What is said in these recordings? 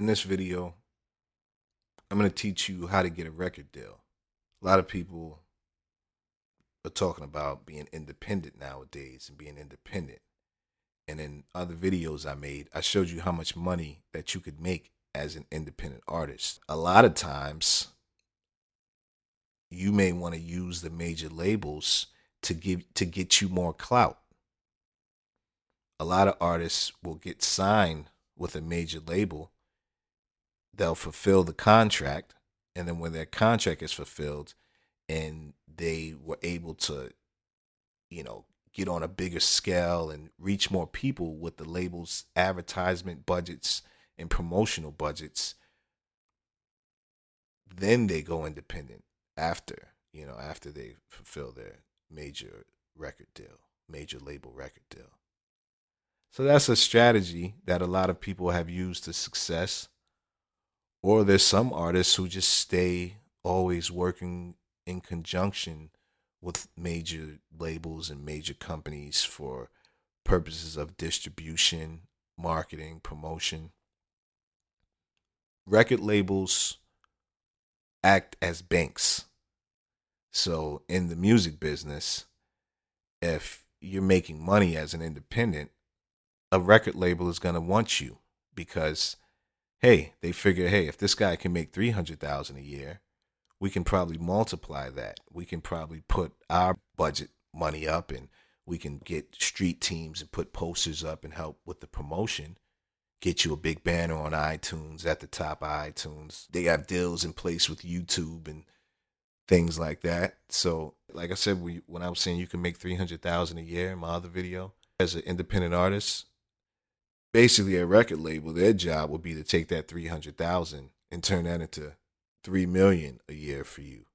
in this video, I'm going to teach you how to get a record deal. A lot of people are talking about being independent nowadays and being independent. And in other videos I made, I showed you how much money that you could make as an independent artist. A lot of times, you may want to use the major labels to give to get you more clout. A lot of artists will get signed with a major label. They'll fulfill the contract, and then when their contract is fulfilled, and they were able to, you know, get on a bigger scale and reach more people with the label's advertisement budgets and promotional budgets, then they go independent after, you know, after they fulfill their major record deal, major label record deal. So that's a strategy that a lot of people have used to success. Or there's some artists who just stay always working in conjunction with major labels and major companies for purposes of distribution, marketing, promotion. Record labels act as banks. So in the music business, if you're making money as an independent, a record label is going to want you because hey, they figure, hey, if this guy can make 300,000 a year, we can probably multiply that. We can probably put our budget money up and we can get street teams and put posters up and help with the promotion. Get you a big banner on iTunes at the top of iTunes. They have deals in place with YouTube and things like that. So, like I said, we, when I was saying you can make three hundred thousand a year in my other video as an independent artist, basically a record label, their job would be to take that three hundred thousand and turn that into three million a year for you,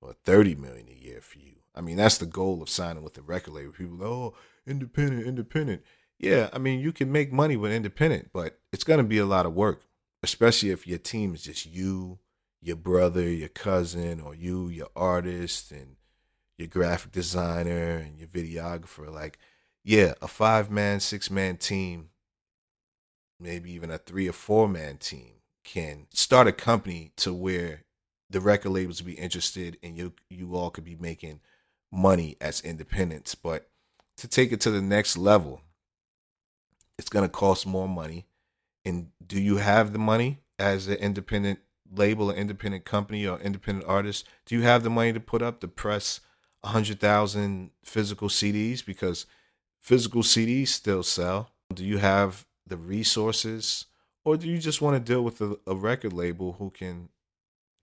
or thirty million a year for you. I mean, that's the goal of signing with a record label. People, go, oh, independent, independent. Yeah, I mean, you can make money with independent, but it's going to be a lot of work, especially if your team is just you, your brother, your cousin, or you, your artist, and your graphic designer and your videographer. Like, yeah, a five man, six man team, maybe even a three or four man team can start a company to where the record labels will be interested and you you all could be making money as independents. But to take it to the next level, it's going to cost more money. And do you have the money as an independent label, an independent company, or independent artist? Do you have the money to put up to press hundred thousand physical CDs because physical CDs still sell? Do you have the resources, or do you just want to deal with a, a record label who can,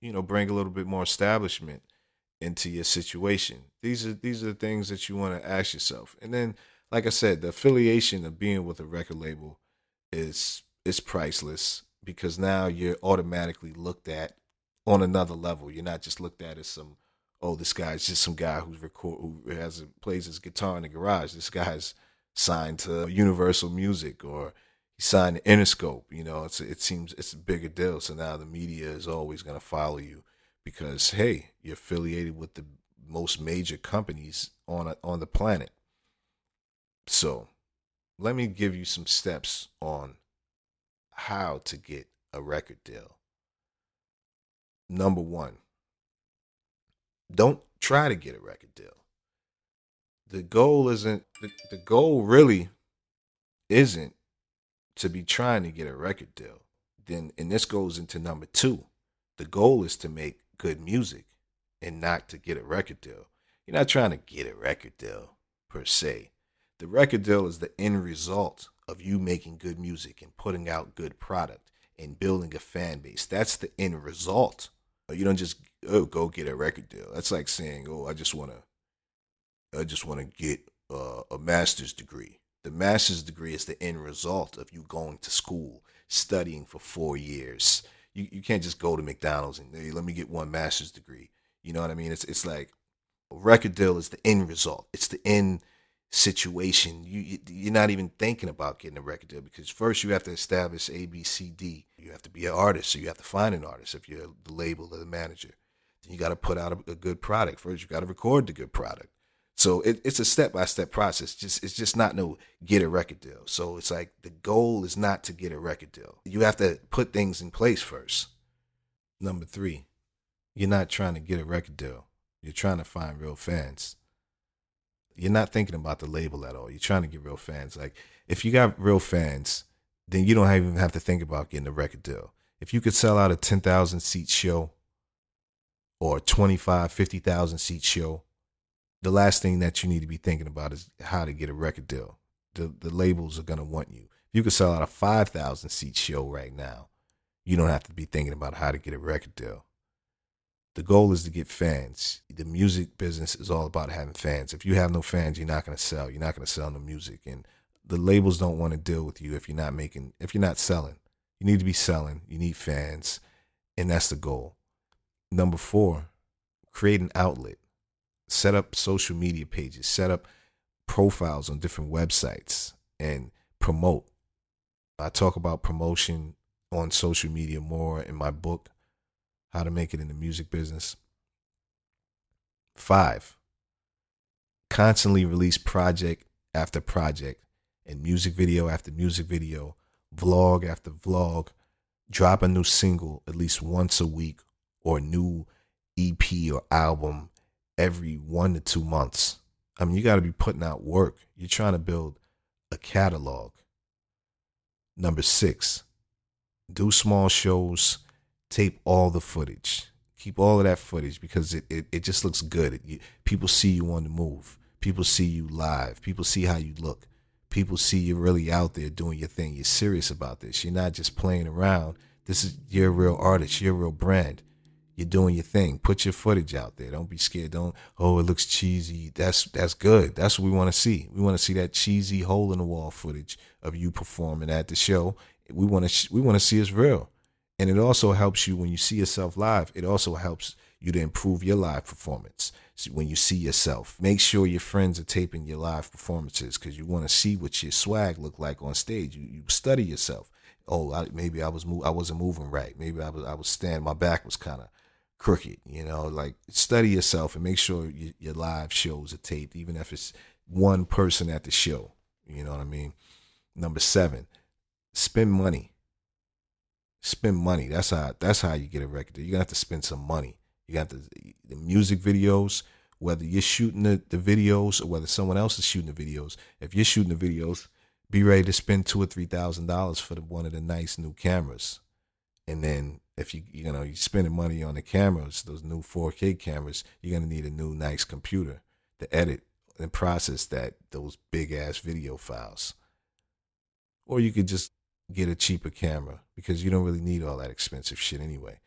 you know, bring a little bit more establishment into your situation? These are these are the things that you want to ask yourself, and then like I said, the affiliation of being with a record label is is priceless because now you're automatically looked at on another level. You're not just looked at as some oh this guy's just some guy who's record who has plays his guitar in the garage. This guy's signed to Universal Music or he signed Interscope. You know, it's it seems it's a bigger deal. So now the media is always going to follow you because hey, you're affiliated with the most major companies on a, on the planet. So, let me give you some steps on how to get a record deal. Number one, don't try to get a record deal. The goal isn't, the, the goal really isn't to be trying to get a record deal. Then, and this goes into number two. The goal is to make good music and not to get a record deal. You're not trying to get a record deal per se. The record deal is the end result of you making good music and putting out good product and building a fan base. That's the end result. You don't just oh go get a record deal. That's like saying oh I just want to I just want to get uh, a master's degree. The master's degree is the end result of you going to school, studying for four years. You you can't just go to McDonald's and hey, let me get one master's degree. You know what I mean? It's it's like a record deal is the end result. It's the end situation, you you're not even thinking about getting a record deal because first you have to establish A, B, C, D. You have to be an artist, so you have to find an artist if you're the label or the manager. Then you got to put out a, a, good product. First, you got to record the good product. So it, it's a step by step process. Just it's just not no get a record deal. So it's like the goal is not to get a record deal. You have to put things in place first. Number three, you're not trying to get a record deal. You're trying to find real fans. You're not thinking about the label at all. You're trying to get real fans. Like if you got real fans, then you don't even have to think about getting a record deal. If you could sell out a 10,000 seat show or a 25, 50,000 seat show, the last thing that you need to be thinking about is how to get a record deal. The, the labels are going to want you. If you could sell out a 5,000 seat show right now, you don't have to be thinking about how to get a record deal. The goal is to get fans. The music business is all about having fans. If you have no fans, you're not going to sell. You're not going to sell no music. And the labels don't want to deal with you if you're not making, if you're not selling. You need to be selling. You need fans. And that's the goal. Number four, create an outlet. Set up social media pages. Set up profiles on different websites and promote. I talk about promotion on social media more in my book, How to Make It in the Music Business. Five, constantly release project after project and music video after music video, vlog after vlog. Drop a new single at least once a week or a new EP or album every one to two months. I mean, you got to be putting out work. You're trying to build a catalog. Number six, do small shows, tape all the footage. Keep all of that footage because it, it, it just looks good. It, you, people see you on the move. People see you live. People see how you look. People see you're really out there doing your thing. You're serious about this. You're not just playing around. This is you're a real artist. You're a real brand. You're doing your thing. Put your footage out there. Don't be scared. Don't oh it looks cheesy. That's that's good. That's what we want to see. We want to see that cheesy hole in the wall footage of you performing at the show. We want to we want to see it's real. And it also helps you when you see yourself live. It also helps you to improve your live performance when you see yourself. Make sure your friends are taping your live performances because you want to see what your swag look like on stage. You, you study yourself. Oh, I, maybe I was I wasn't moving right. Maybe I was I was standing. My back was kind of crooked. You know, like study yourself and make sure you, your live shows are taped, even if it's one person at the show. You know what I mean? Number seven, spend money. Spend money. That's how that's how you get a record. You're gonna have to spend some money. You got the the music videos, whether you're shooting the, the videos or whether someone else is shooting the videos. If you're shooting the videos, be ready to spend two or three thousand dollars for the, one of the nice new cameras. And then if you you know you're spending money on the cameras, those new 4K cameras, you're gonna need a new nice computer to edit and process that those big ass video files. Or you could just get a cheaper camera because you don't really need all that expensive shit anyway.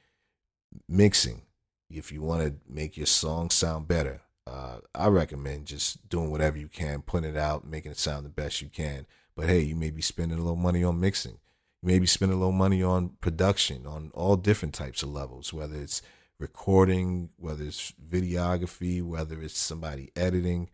Mixing, if you want to make your song sound better, uh, I recommend just doing whatever you can, putting it out, making it sound the best you can. But hey, you may be spending a little money on mixing. You spend a little money on production on all different types of levels, whether it's recording, whether it's videography, whether it's somebody editing,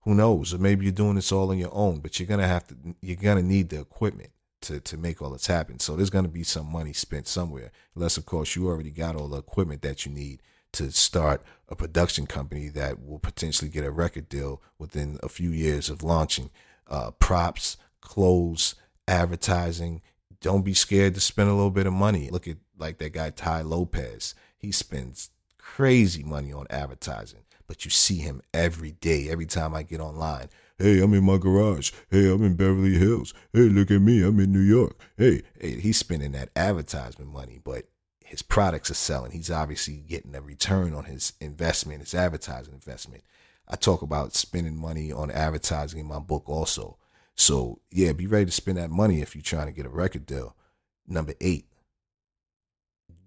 who knows? Or maybe you're doing this all on your own, but you're gonna have to you're gonna need the equipment to, to make all this happen. So there's gonna be some money spent somewhere. Unless of course you already got all the equipment that you need to start a production company that will potentially get a record deal within a few years of launching. Uh, props, clothes, advertising. Don't be scared to spend a little bit of money. Look at like that guy Tai Lopez. He spends crazy money on advertising, but you see him every day, every time I get online. Hey, I'm in my garage. Hey, I'm in Beverly Hills. Hey, look at me. I'm in New York. Hey, hey he's spending that advertisement money, but his products are selling. He's obviously getting a return on his investment, his advertising investment. I talk about spending money on advertising in my book also. So yeah, be ready to spend that money if you're trying to get a record deal. Number eight,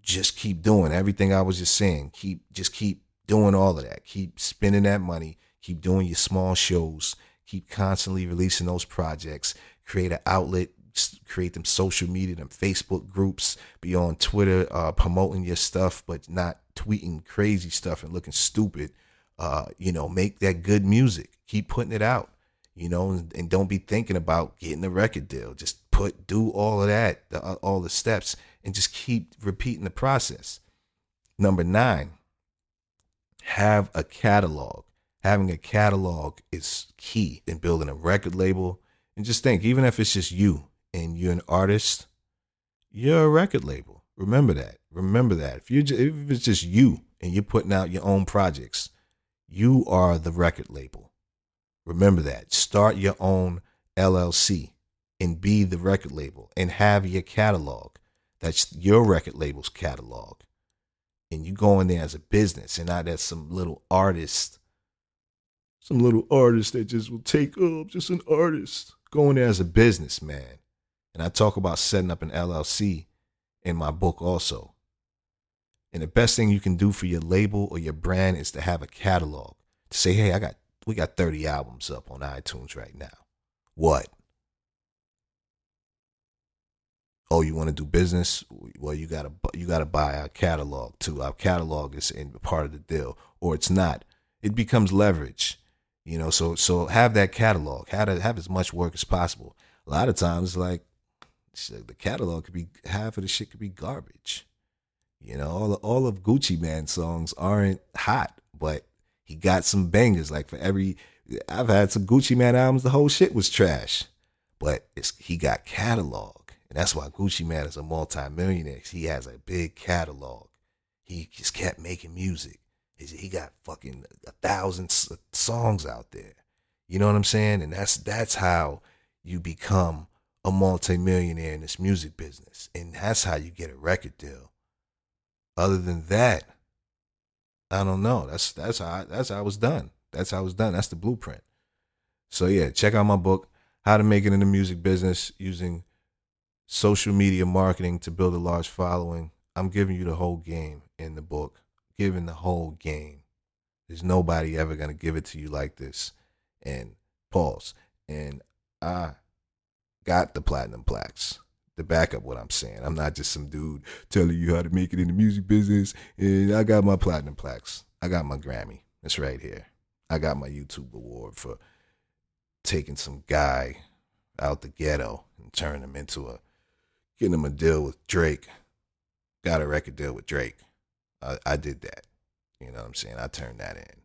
just keep doing everything I was just saying. Keep just keep doing all of that. Keep spending that money. Keep doing your small shows. Keep constantly releasing those projects. Create an outlet create them social media, them Facebook groups, be on Twitter uh, promoting your stuff, but not tweeting crazy stuff and looking stupid. Uh, you know, make that good music. Keep putting it out. You know, and, and don't be thinking about getting a record deal. Just put do all of that, the, uh, all the steps, and just keep repeating the process. Number nine, have a catalog. Having a catalog is key in building a record label. And just think, even if it's just you and you're an artist, you're a record label. Remember that. Remember that. If you if it's just you and you're putting out your own projects, you are the record label. Remember that. Start your own LLC and be the record label and have your catalog. That's your record label's catalog. And you go in there as a business and not as some little artist, some little artist that just will take, oh, just an artist. Go in there as a businessman. And I talk about setting up an LLC in my book also. And the best thing you can do for your label or your brand is to have a catalog. To say, hey, I got we got 30 albums up on iTunes right now. What? Oh, you want to do business? Well, you gotta you gotta buy our catalog too. Our catalog is in part of the deal, or it's not. It becomes leverage, you know. So so have that catalog. Have to have as much work as possible. A lot of times, like the catalog could be half of the shit could be garbage. You know, all all of Gucci Mane songs aren't hot, but he got some bangers. Like for every, I've had some Gucci Mane albums. The whole shit was trash, but he got catalog, and that's why Gucci Mane is a multimillionaire. He has a big catalog. He just kept making music. He got fucking a thousand songs out there. You know what I'm saying? And that's that's how you become a multimillionaire in this music business. And that's how you get a record deal. Other than that, I don't know. That's that's how I, that's how I was done. That's how I was done. That's the blueprint. So yeah, check out my book, How to Make It in the Music Business Using Social Media Marketing to Build a Large Following. I'm giving you the whole game in the book. Giving the whole game. There's nobody ever gonna give it to you like this. And pause. And I got the platinum plaques to back up what I'm saying. I'm not just some dude telling you how to make it in the music business. And I got my platinum plaques. I got my Grammy. It's right here. I got my YouTube award for taking some guy out the ghetto and turning him into a getting him a deal with Drake. Got a record deal with Drake. I, I did that. You know what I'm saying? I turned that in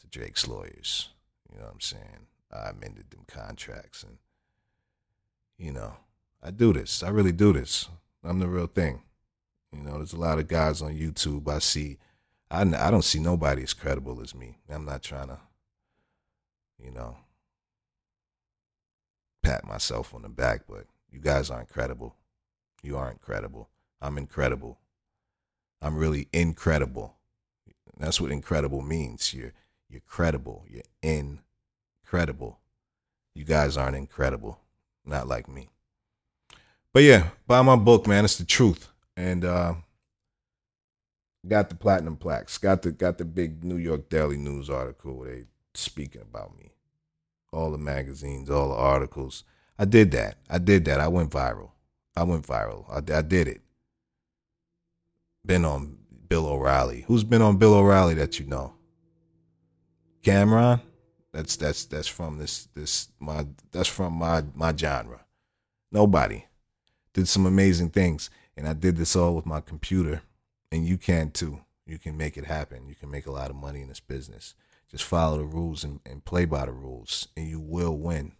to Drake's lawyers. You know what I'm saying? I amended them contracts and you know, I do this. I really do this. I'm the real thing. You know, there's a lot of guys on YouTube I see. I, I don't see nobody as credible as me. I'm not trying to, you know, pat myself on the back, but you guys aren't credible. You aren't credible. I'm incredible. I'm really incredible. That's what incredible means. You're you're credible. You're incredible. You guys aren't incredible not like me. But yeah, buy my book, man. It's the truth. And uh, got the platinum plaques. Got the got the big New York Daily News article they speaking about me. All the magazines, all the articles. I did that. I did that. I went viral. I went viral. I, I did it. Been on Bill O'Reilly. Who's been on Bill O'Reilly that you know? Cameron. That's that's that's from this this my that's from my my genre. Nobody did some amazing things, and I did this all with my computer, and you can too. You can make it happen. You can make a lot of money in this business. Just follow the rules and, and play by the rules, and you will win.